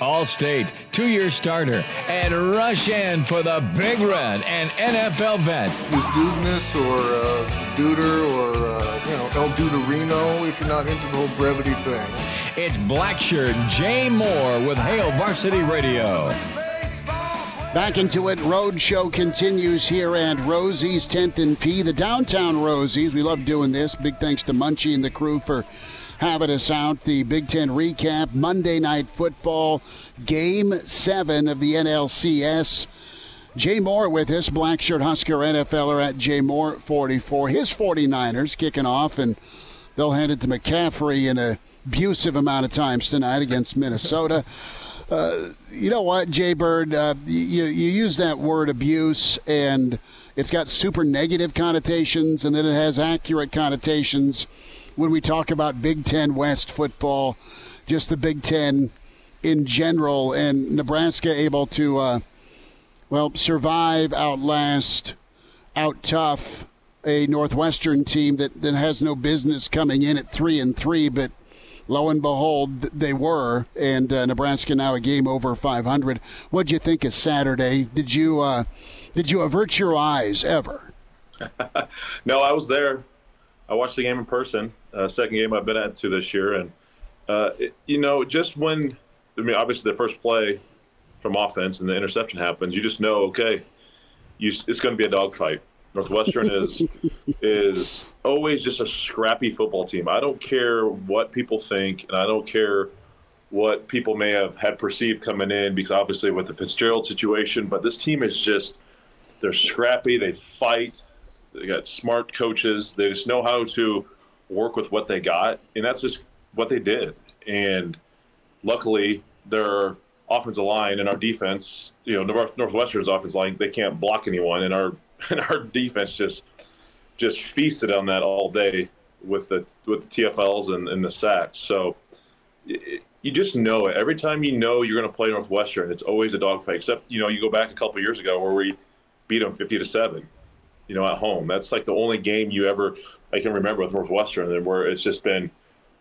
Allstate, two year starter, and rush in for the Big Red and NFL vet. Is Dudeness or uh, Duder or, uh, you know, El Duderino if you're not into the whole brevity thing. It's Blackshirt Jay Moore with Hail Varsity Radio. Back into it. Road show continues here at Rosie's 10th and P, the downtown Rosie's. We love doing this. Big thanks to Munchie and the crew for having us out. The Big Ten recap, Monday Night Football, Game 7 of the NLCS. Jay Moore with us, Black Shirt Husker NFLer at Jay Moore 44. His 49ers kicking off, and they'll hand it to McCaffrey in a abusive amount of times tonight against Minnesota. Uh, you know what, Jay Bird? Uh, you, you use that word abuse, and it's got super negative connotations, and then it has accurate connotations when we talk about Big Ten West football, just the Big Ten in general, and Nebraska able to, uh, well, survive, outlast, out tough a Northwestern team that, that has no business coming in at three and three, but lo and behold, they were, and uh, Nebraska now a game over 500. What'd you think of Saturday? Did you uh, did you avert your eyes ever? no, I was there. I watched the game in person. Uh, second game I've been at to this year, and uh, it, you know, just when I mean, obviously the first play from offense and the interception happens, you just know, okay, you, it's going to be a dogfight. Northwestern is is always just a scrappy football team. I don't care what people think, and I don't care what people may have had perceived coming in, because obviously with the Fitzgerald situation, but this team is just they're scrappy. They fight. They got smart coaches. They just know how to work with what they got, and that's just what they did. And luckily, their offensive line and our defense, you know, Northwestern's offensive line, they can't block anyone, and our and our defense just just feasted on that all day with the with the TFLs and, and the sacks. So it, you just know it. Every time you know you're going to play Northwestern, it's always a dogfight. Except you know you go back a couple years ago where we beat them 50 to seven, you know, at home. That's like the only game you ever I can remember with Northwestern, where it's just been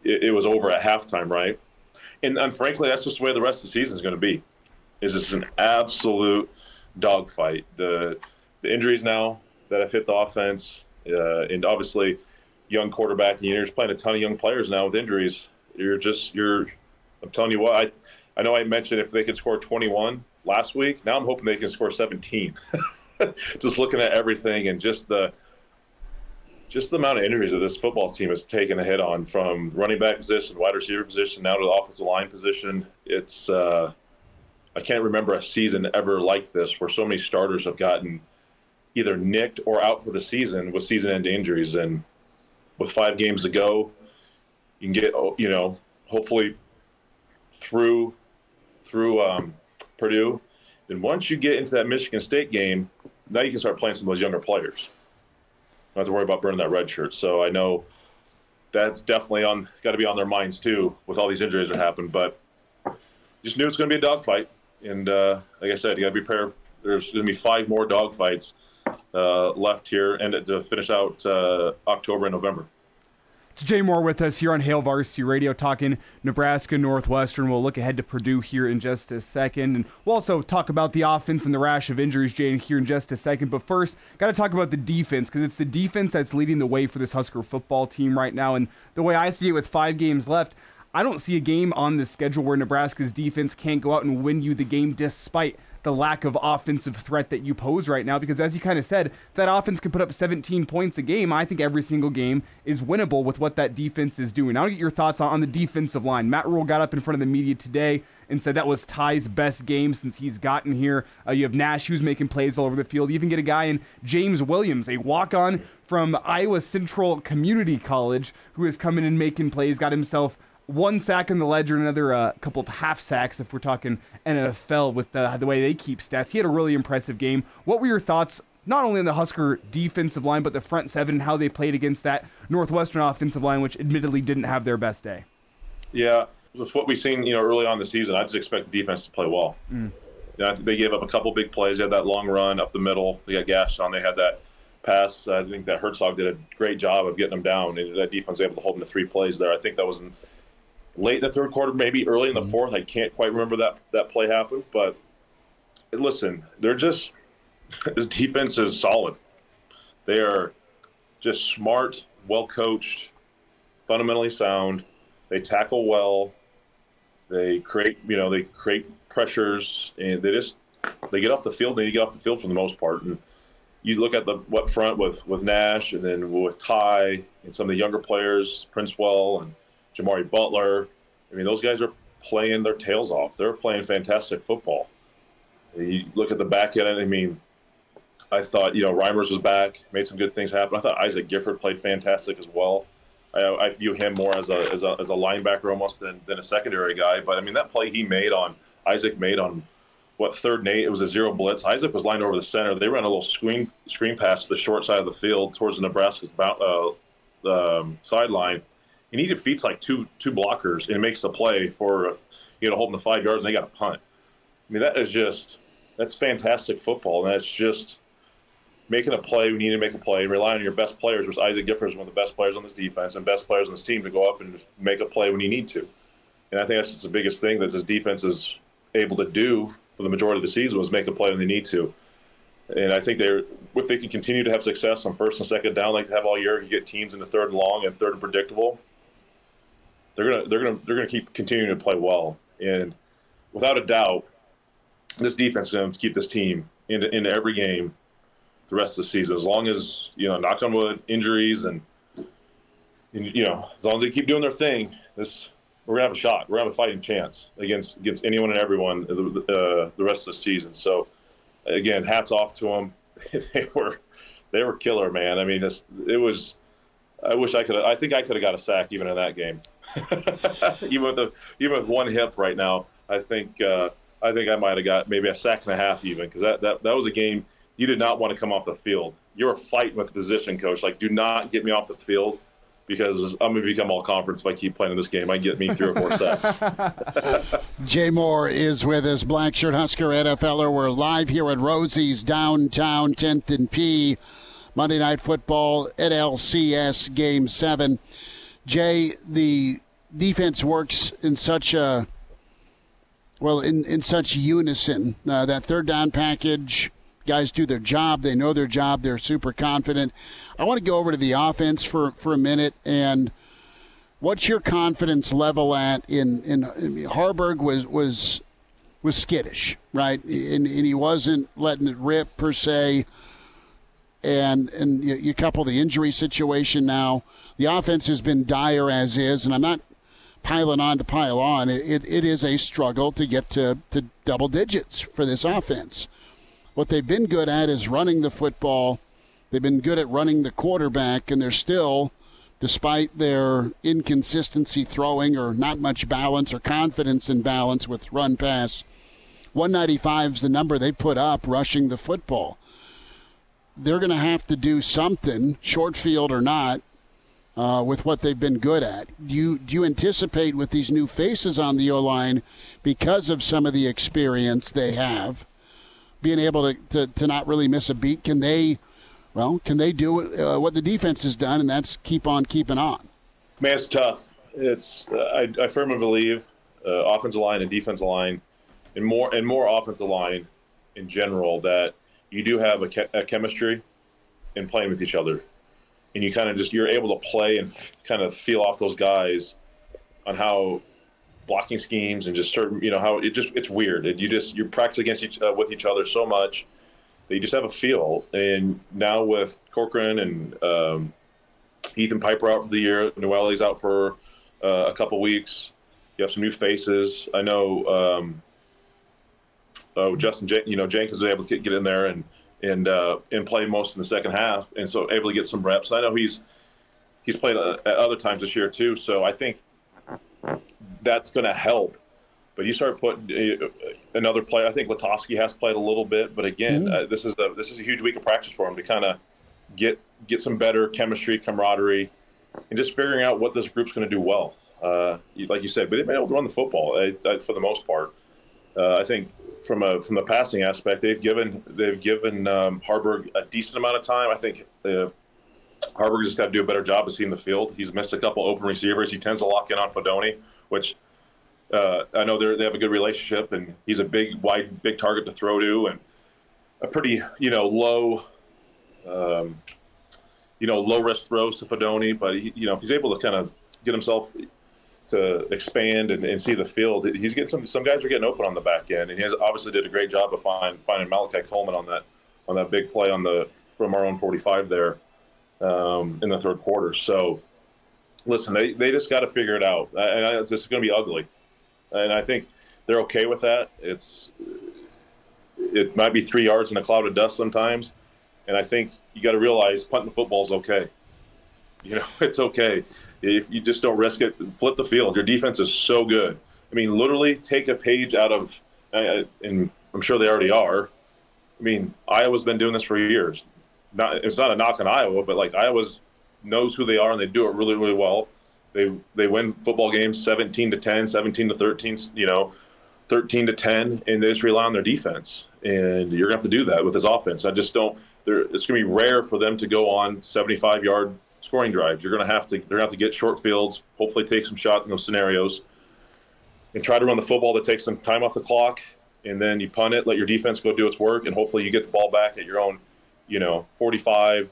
it, it was over at halftime, right? And, and frankly, that's just the way the rest of the season is going to be. Is just an absolute dogfight. The the injuries now that have hit the offense, uh, and obviously young quarterback, and you're just playing a ton of young players now with injuries. You're just you're. I'm telling you what I. I know I mentioned if they could score 21 last week. Now I'm hoping they can score 17. just looking at everything and just the just the amount of injuries that this football team has taken a hit on from running back position, wide receiver position, now to the offensive line position. It's uh, I can't remember a season ever like this where so many starters have gotten either nicked or out for the season with season-end injuries. And with five games to go, you can get you know hopefully through through um, Purdue. And once you get into that Michigan State game, now you can start playing some of those younger players. Not have to worry about burning that red shirt. So I know that's definitely on got to be on their minds too with all these injuries that happened. But just knew it's going to be a dogfight, and uh, like I said, you got to be prepared. There's going to be five more dogfights uh, left here, and to finish out uh, October and November. It's Jay Moore with us here on Hail Varsity Radio talking Nebraska Northwestern. We'll look ahead to Purdue here in just a second. And we'll also talk about the offense and the rash of injuries, Jay, here in just a second. But first, got to talk about the defense because it's the defense that's leading the way for this Husker football team right now. And the way I see it with five games left, I don't see a game on the schedule where Nebraska's defense can't go out and win you the game despite the lack of offensive threat that you pose right now. Because as you kind of said, that offense can put up 17 points a game. I think every single game is winnable with what that defense is doing. I'll get your thoughts on, on the defensive line. Matt Rhule got up in front of the media today and said that was Ty's best game since he's gotten here. Uh, you have Nash who's making plays all over the field. You even get a guy in James Williams, a walk-on from Iowa Central Community College, who is coming and making plays. Got himself one sack in the ledger, another uh, couple of half sacks if we're talking NFL with the, the way they keep stats. He had a really impressive game. What were your thoughts not only on the Husker defensive line, but the front seven and how they played against that Northwestern offensive line, which admittedly didn't have their best day? Yeah, with what we've seen, you know, early on the season, I just expect the defense to play well. Mm. You know, they gave up a couple big plays. They had that long run up the middle. They got gashed on. They had that pass. I think that Herzog did a great job of getting them down. And that defense was able to hold them to three plays there. I think that was late in the third quarter, maybe early in the mm-hmm. fourth. I can't quite remember that that play happened. But listen, they're just this defense is solid. They are just smart, well coached, fundamentally sound. They tackle well. They create, you know, they create pressures, and they just they get off the field. They get off the field for the most part. And you look at the what front with with Nash, and then with Ty and some of the younger players, Princewill and Jimari Butler. I mean, those guys are playing their tails off. They're playing fantastic football. You look at the back end. I mean, I thought you know Reimers was back, made some good things happen. I thought Isaac Gifford played fantastic as well. I, I view him more as a, as a as a linebacker almost than, than a secondary guy. But I mean that play he made on Isaac made on what third and eight? It was a zero blitz. Isaac was lined over the center. They ran a little screen screen pass to the short side of the field towards the Nebraska's uh, um, sideline. And he defeats like two two blockers and makes the play for you know holding the five yards and they got a punt. I mean that is just that's fantastic football and that's just making a play. We need to make a play. and Relying on your best players, which Isaac Gifford is one of the best players on this defense and best players on this team to go up and make a play when you need to. And I think that's just the biggest thing that this defense is able to do for the majority of the season was make a play when they need to. And I think they're if they can continue to have success on first and second down like they have all year, you get teams in the third and long and third and predictable. They're gonna they're gonna they're gonna keep continuing to play well. And without a doubt, this defense is going to keep this team into, into every game the rest of the season. As long as you know, knock on wood, injuries and, and you know, as long as they keep doing their thing, this we're gonna have a shot. We're gonna have a fighting chance against against anyone and everyone uh, the rest of the season. So, again, hats off to them. they were they were killer, man. I mean, it was. I wish I could. I think I could have got a sack even in that game. Even with the even with one hip right now, I think uh, I think I might have got maybe a sack and a half even because that, that that was a game you did not want to come off the field. You were fighting with the position coach. Like, do not get me off the field because I'm going to become all conference if I keep playing in this game. I get me three or four sacks. Jay Moore is with us, Black Shirt Husker NFLer. We're live here at Rosie's downtown, 10th and P. Monday Night Football at LCS Game 7. Jay, the defense works in such a well in, in such unison. Uh, that third down package guys do their job. They know their job. They're super confident. I want to go over to the offense for, for a minute. And what's your confidence level at in, in, in Haarberg was, was, was skittish, right? And, and he wasn't letting it rip per se. And, and you, you couple the injury situation now. The offense has been dire as is. And I'm not piling on to pile on. It, it, it is a struggle to get to, to double digits for this offense. What they've been good at is running the football. They've been good at running the quarterback, and they're still, despite their inconsistency throwing or not much balance or confidence in balance with run pass, 195 is the number they put up rushing the football. They're going to have to do something, short field or not, uh, with what they've been good at. Do you do you anticipate with these new faces on the O line because of some of the experience they have? being able to, to, to not really miss a beat, can they, well, can they do uh, what the defense has done, and that's keep on keeping on? Man, it's tough. It's uh, I, I firmly believe uh, offensive line and defensive line, and more and more offensive line in general that you do have a, ke- a chemistry in playing with each other, and you kind of just you're able to play and kind of feel off those guys on how blocking schemes and just certain, you know, how it just it's weird. And you just you practice against each uh, with each other so much that you just have a feel. And now with Corcoran and um, Ethan Piper out for the year, Noelle's out for uh, a couple weeks. You have some new faces. I know. Um, oh, Justin, Jen- you know, Jenkins was able to get in there and and uh, and play most in the second half, and so able to get some reps. I know he's he's played uh, at other times this year too, so I think that's going to help. But you start putting uh, another player. I think Lutovsky has played a little bit, but again, mm-hmm. uh, this is a this is a huge week of practice for him to kind of get get some better chemistry, camaraderie, and just figuring out what this group's going to do well. Uh, like you said, but they've been able to run the football uh, for the most part. Uh, I think from a from the passing aspect, they've given they've given um, Haarberg a decent amount of time. I think uh, Haarberg just got to do a better job of seeing the field. He's missed a couple open receivers. He tends to lock in on Fidone, which uh, I know they have a good relationship, and he's a big, wide, big target to throw to, and a pretty, you know, low, um, you know, low risk throws to Fidone. But he, you know, if he's able to kind of get himself to expand and, and, see the field, he's getting some. Some guys are getting open on the back end, and he has obviously did a great job of find, finding Malachi Coleman on that on that big play on the from our own 45 there um, in the third quarter. So, listen, they, they just got to figure it out, and it's just going to be ugly. And I think they're okay with that. It's it might be three yards in a cloud of dust sometimes, and I think you got to realize punting the football is okay. You know, it's okay if you just don't risk it. Flip the field. Your defense is so good. I mean, literally take a page out of, and I'm sure they already are. I mean, Iowa's been doing this for years not it's not a knock on Iowa, but like Iowa's knows who they are and they do it really really well. They they win football games 17 to 10, 17 to 13, you know, 13 to 10 and they just rely on their defense. And you're to have to do that with this offense. I just don't it's to be rare for them to go on 75 yard scoring drives. You're going to have to they're going to have to get short fields, hopefully take some shots in those scenarios and try to run the football that takes some time off the clock and then you punt it, let your defense go do its work and hopefully you get the ball back at your own you know, 45,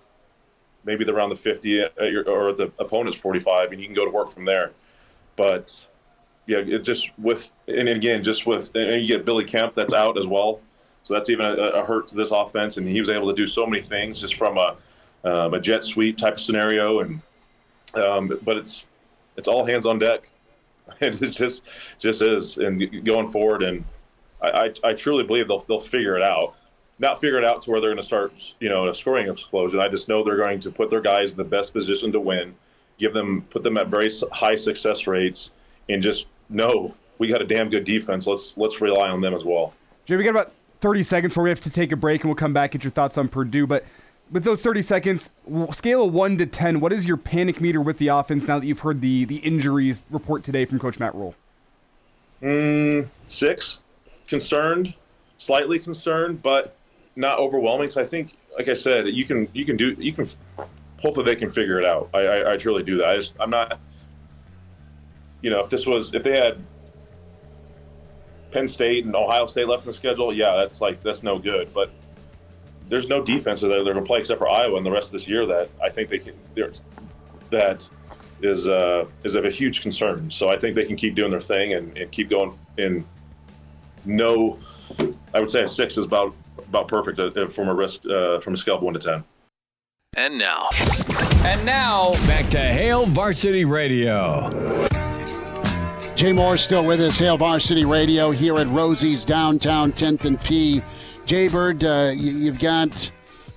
maybe around the 50 your, or the opponent's 45, and you can go to work from there. But yeah, it just with and again just with and you get Billy Kemp that's out as well, so that's even a, a hurt to this offense. And he was able to do so many things just from a um, a jet sweep type of scenario, and um, but it's it's all hands on deck, it just just is. And going forward, and I, I, I truly believe they'll they'll figure it out not figure it out to where they're going to start, you know, a scoring explosion. I just know they're going to put their guys in the best position to win, give them, put them at very high success rates, and just know we got a damn good defense. Let's let's rely on them as well. Jay, we got about 30 seconds before we have to take a break, and we'll come back get your thoughts on Purdue. But with those 30 seconds, scale of one to 10, what is your panic meter with the offense now that you've heard the the injuries report today from Coach Matt Rhule? Mm, six. Concerned, slightly concerned, but not overwhelming. So I think, like I said, you can you can do you can hopefully they can figure it out. I, I, I truly do that. I just I'm not. You know, if this was if they had Penn State and Ohio State left in the schedule, yeah, that's like that's no good. But there's no defense that they're going to play except for Iowa in the rest of this year that I think they can. That is uh, is of a huge concern. So I think they can keep doing their thing and, and keep going. In no, I would say a six is about about perfect uh, from a risk uh, from a scale of one to ten. And now, and now back to Hail Varsity Radio. Jay Moore still with us, Hail Varsity Radio here at Rosie's downtown 10th and P. Jaybird, uh, you've got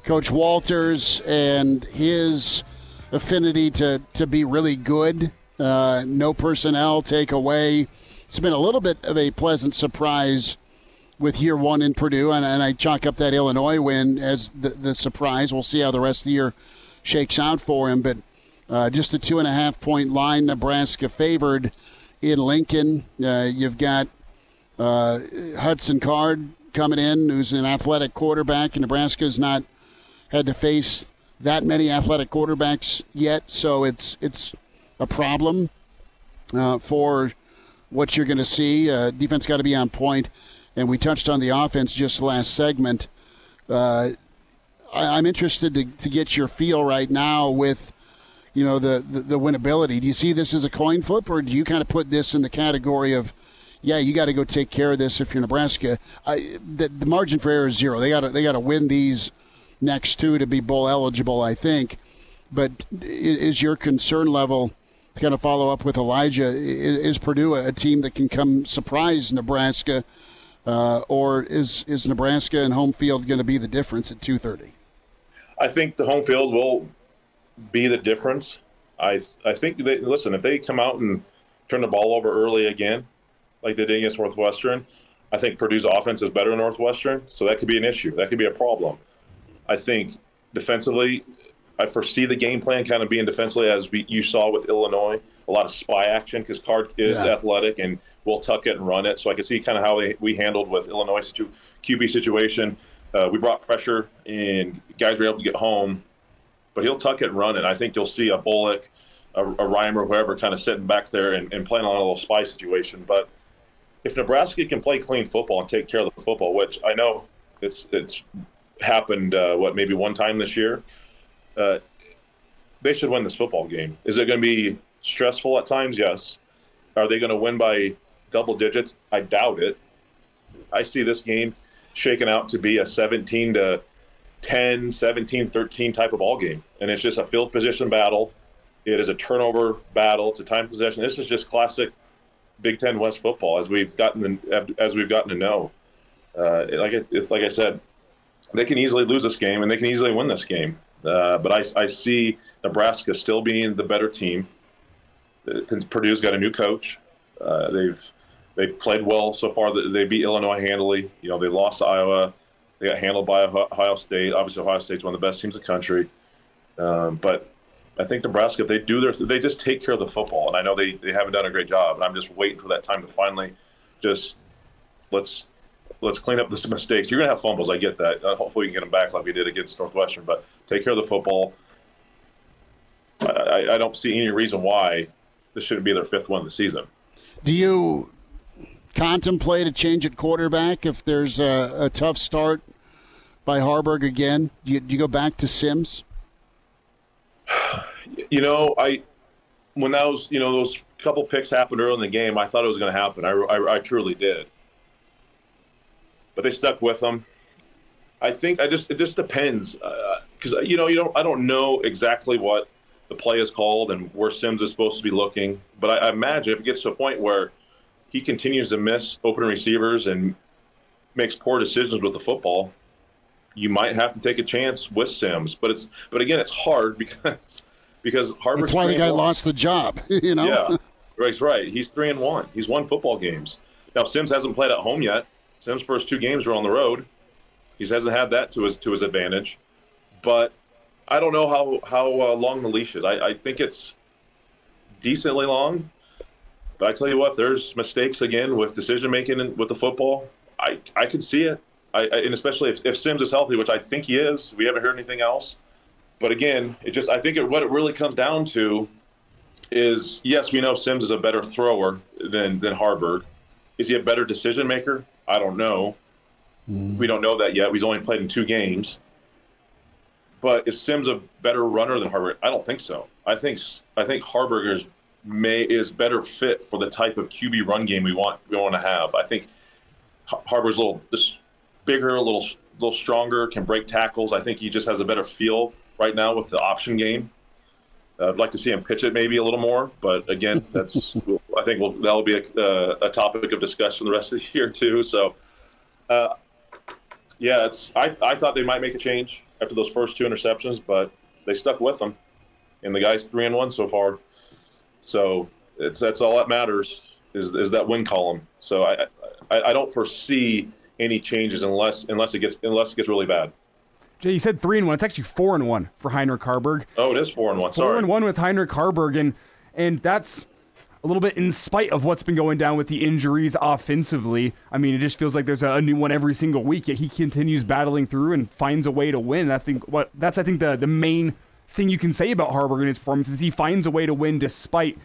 Coach Walters and his affinity to, to be really good. Uh, no personnel take away. It's been a little bit of a pleasant surprise with year one in Purdue, and, and I chalk up that Illinois win as the, the surprise. We'll see how the rest of the year shakes out for him, but uh, just a two and a half point line, Nebraska favored in Lincoln. Uh, you've got uh, Hudson Card coming in, who's an athletic quarterback, and Nebraska's not had to face that many athletic quarterbacks yet, so it's it's a problem uh, for what you're going to see. Uh, defense got to be on point and we touched on the offense just last segment. Uh, I, am interested to, to get your feel right now with, you know, the, the, the winnability. Do you see this as a coin flip, or do you kind of put this in the category of, yeah, you got to go take care of this if you're Nebraska? I, the, the margin for error is zero. They got to they got to win these next two to be bowl eligible, I think. But is your concern level? To kind of follow up with Elijah, is, is Purdue a team that can come surprise Nebraska, uh, or is is Nebraska and home field going to be the difference at two thirty? I think the home field will be the difference. I I think they listen if they come out and turn the ball over early again, like they did against Northwestern. I think Purdue's offense is better than Northwestern, so that could be an issue. That could be a problem. I think defensively, I foresee the game plan kind of being defensively as we, you saw with Illinois, a lot of spy action because Card is yeah. athletic and will tuck it and run it. So I can see kind of how they, we handled with Illinois situ- QB situation. Uh, we brought pressure and guys were able to get home, but he'll tuck it and run it. I think you'll see a Bullock, a, a Reimer, whoever, kind of sitting back there and, and playing on a little spy situation. But if Nebraska can play clean football and take care of the football, which I know it's it's happened uh, what maybe one time this year uh, they should win this football game. Is it going to be stressful at times? Yes. Are they going to win by double digits? I doubt it. I see this game shaken out to be a 17 to 10, 17, 13 type of ball game, and it's just a field position battle. It is a turnover battle. It's a time possession. This is just classic Big Ten West football as we've gotten as we've gotten to know. Uh, like it, like I said, they can easily lose this game and they can easily win this game. Uh, but I, I see Nebraska still being the better team. Purdue's got a new coach. Uh, they've they played well so far. They beat Illinois handily. You know, they lost to Iowa. They got handled by Ohio State. Obviously, Ohio State's one of the best teams in the country. Um, but I think Nebraska, if they do their, they just take care of the football. And I know they, they haven't done a great job. And I'm just waiting for that time to finally just let's let's clean up the mistakes. You're gonna have fumbles. I get that. Uh, hopefully, you can get them back like we did against Northwestern. But take care of the football. I, I, I don't see any reason why this shouldn't be their fifth one of the season. Do you contemplate a change at quarterback if there's a, a tough start by Haarberg again? Do you, do you go back to Sims? You know, I when those you know those couple picks happened early in the game, I thought it was going to happen. I, I, I truly did but they stuck with them. I think I just it just depends because uh, you know you don't I don't know exactly what the play is called and where Sims is supposed to be looking, but I, I imagine if it gets to a point where he continues to miss open receivers and makes poor decisions with the football, you might have to take a chance with Sims. But it's but again, it's hard because because Harvard. That's why the guy lost the job. You know. Yeah, Greg's right. He's three and one. He's won football games. Now Sims hasn't played at home yet. Sims' first two games were on the road. He hasn't had that to his to his advantage, but I don't know how how uh, long the leash is. I, I think it's decently long, but I tell you what, there's mistakes again with decision making with the football. I I can see it, I, I, and especially if, if Sims is healthy, which I think he is. We haven't heard anything else, but again, it just I think it, what it really comes down to is yes, we know Sims is a better thrower than than Haarberg. Is he a better decision maker? I don't know. Mm. We don't know that yet. He's only played in two games. But is Sims a better runner than Haarberg? I don't think so. I think I think Haarberg is may is better fit for the type of QB run game we want we want to have. I think Haarberg's a little this bigger, a little little stronger, can break tackles. I think he just has a better feel right now with the option game. Uh, I'd like to see him pitch it maybe a little more, but again, that's I think we'll, that'll be a, uh, a, topic of discussion the rest of the year too. So, uh, yeah, it's I, I thought they might make a change after those first two interceptions, but they stuck with them, and the guy's three and one so far. So it's that's all that matters is is that win column. So I I, I don't foresee any changes unless unless it gets unless it gets really bad. Jay, you said three and one. It's actually four and one for Heinrich Haarberg. Oh, it is four and one. Sorry. Four and one with Heinrich Haarberg, and and that's a little bit in spite of what's been going down with the injuries offensively. I mean, it just feels like there's a, new one every single week. Yet he continues battling through and finds a way to win. That's think what that's I think the the main thing you can say about Haarberg in his performance is he finds a way to win despite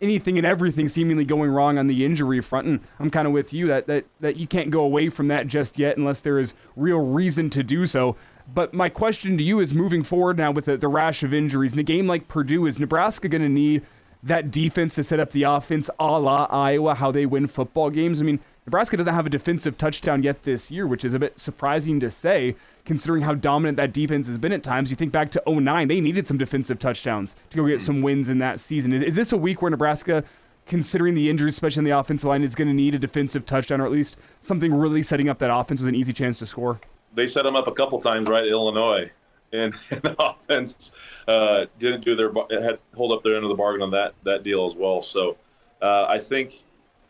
anything and everything seemingly going wrong on the injury front. And I'm kind of with you that, that, that you can't go away from that just yet unless there is real reason to do so. But my question to you is moving forward now with the, the rash of injuries in a game like Purdue, is Nebraska going to need that defense to set up the offense a la Iowa, how they win football games? I mean, Nebraska doesn't have a defensive touchdown yet this year, which is a bit surprising to say considering how dominant that defense has been at times. You think back to 09, they needed some defensive touchdowns to go get some wins in that season. Is, is this a week where Nebraska, considering the injuries, especially in the offensive line, is going to need a defensive touchdown or at least something really setting up that offense with an easy chance to score? They set them up a couple times, right, Illinois. And, and the offense uh, didn't do their had hold up their end of the bargain on that that deal as well. So uh, I think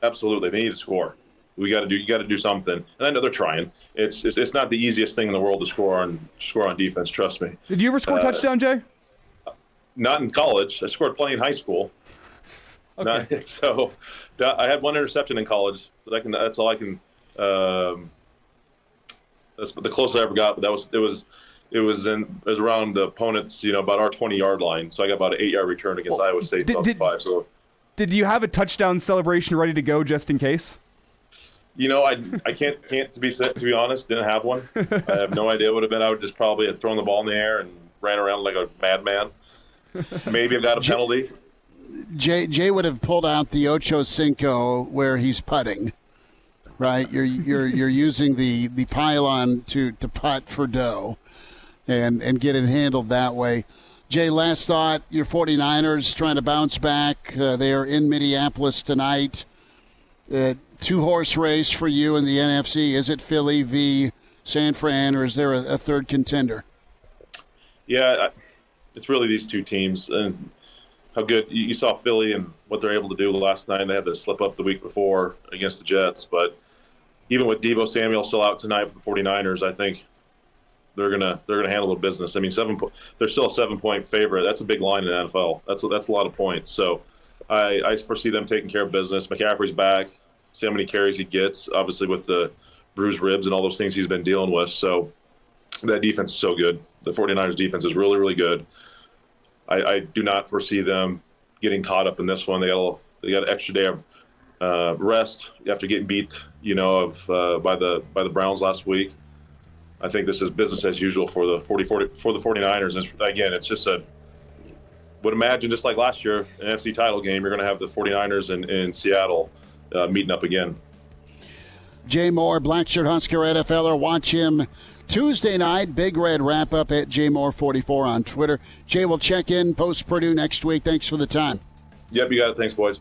absolutely they need to score we got to do you got to do something. And i know they're trying. It's, it's, it's not the easiest thing in the world to score on score on defense trust me. Did you ever score a uh, touchdown jay? Not in college. I scored plenty in high school. Okay. Not, so i had one interception in college but i can that's all i can um, that's the closest i ever got but that was it was it was in it was around the opponent's you know about our 20 yard line. So i got about an eight yard return against well, iowa state did, did, five so did you have a touchdown celebration ready to go just in case you know, I I can't can't to be to be honest, didn't have one. I have no idea what it would have been. I would just probably have thrown the ball in the air and ran around like a madman. Maybe I got a penalty. Jay Jay would have pulled out the Ocho Cinco where he's putting. Right, you're you're you're using the the pylon to to putt for dough, and and get it handled that way. Jay, last thought, your 49ers trying to bounce back. Uh, they are in Minneapolis tonight. Uh, two horse race for you in the NFC? Is it Philly v. San Fran, or is there a, a third contender? Yeah, it's really these two teams, and how good you saw Philly and what they're able to do last night. They had to slip up the week before against the Jets, but even with Deebo Samuel still out tonight for the 49ers, I think they're gonna they're gonna handle the business. I mean, seven they're still a seven point favorite. That's a big line in the NFL. That's a, that's a lot of points. So I, I foresee them taking care of business. McCaffrey's back see how many carries he gets. Obviously, with the bruised ribs and all those things he's been dealing with. So that defense is so good. The 49ers defense is really, really good. I, I do not foresee them getting caught up in this one. They got a, they got an extra day of uh, rest after getting beat, you know, of uh, by the by the Browns last week. I think this is business as usual for the 40, 40 for the 49ers. It's, again, it's just a would imagine just like last year, an NFC title game, you're going to have the 49ers in, in Seattle uh, meeting up again. Jay Moore, Blackshirt Husker NFLer. Watch him Tuesday night. Big Red wrap up at Jay Moore44 on Twitter. Jay will check in post Purdue next week. Thanks for the time. Yep, you got it. Thanks, boys.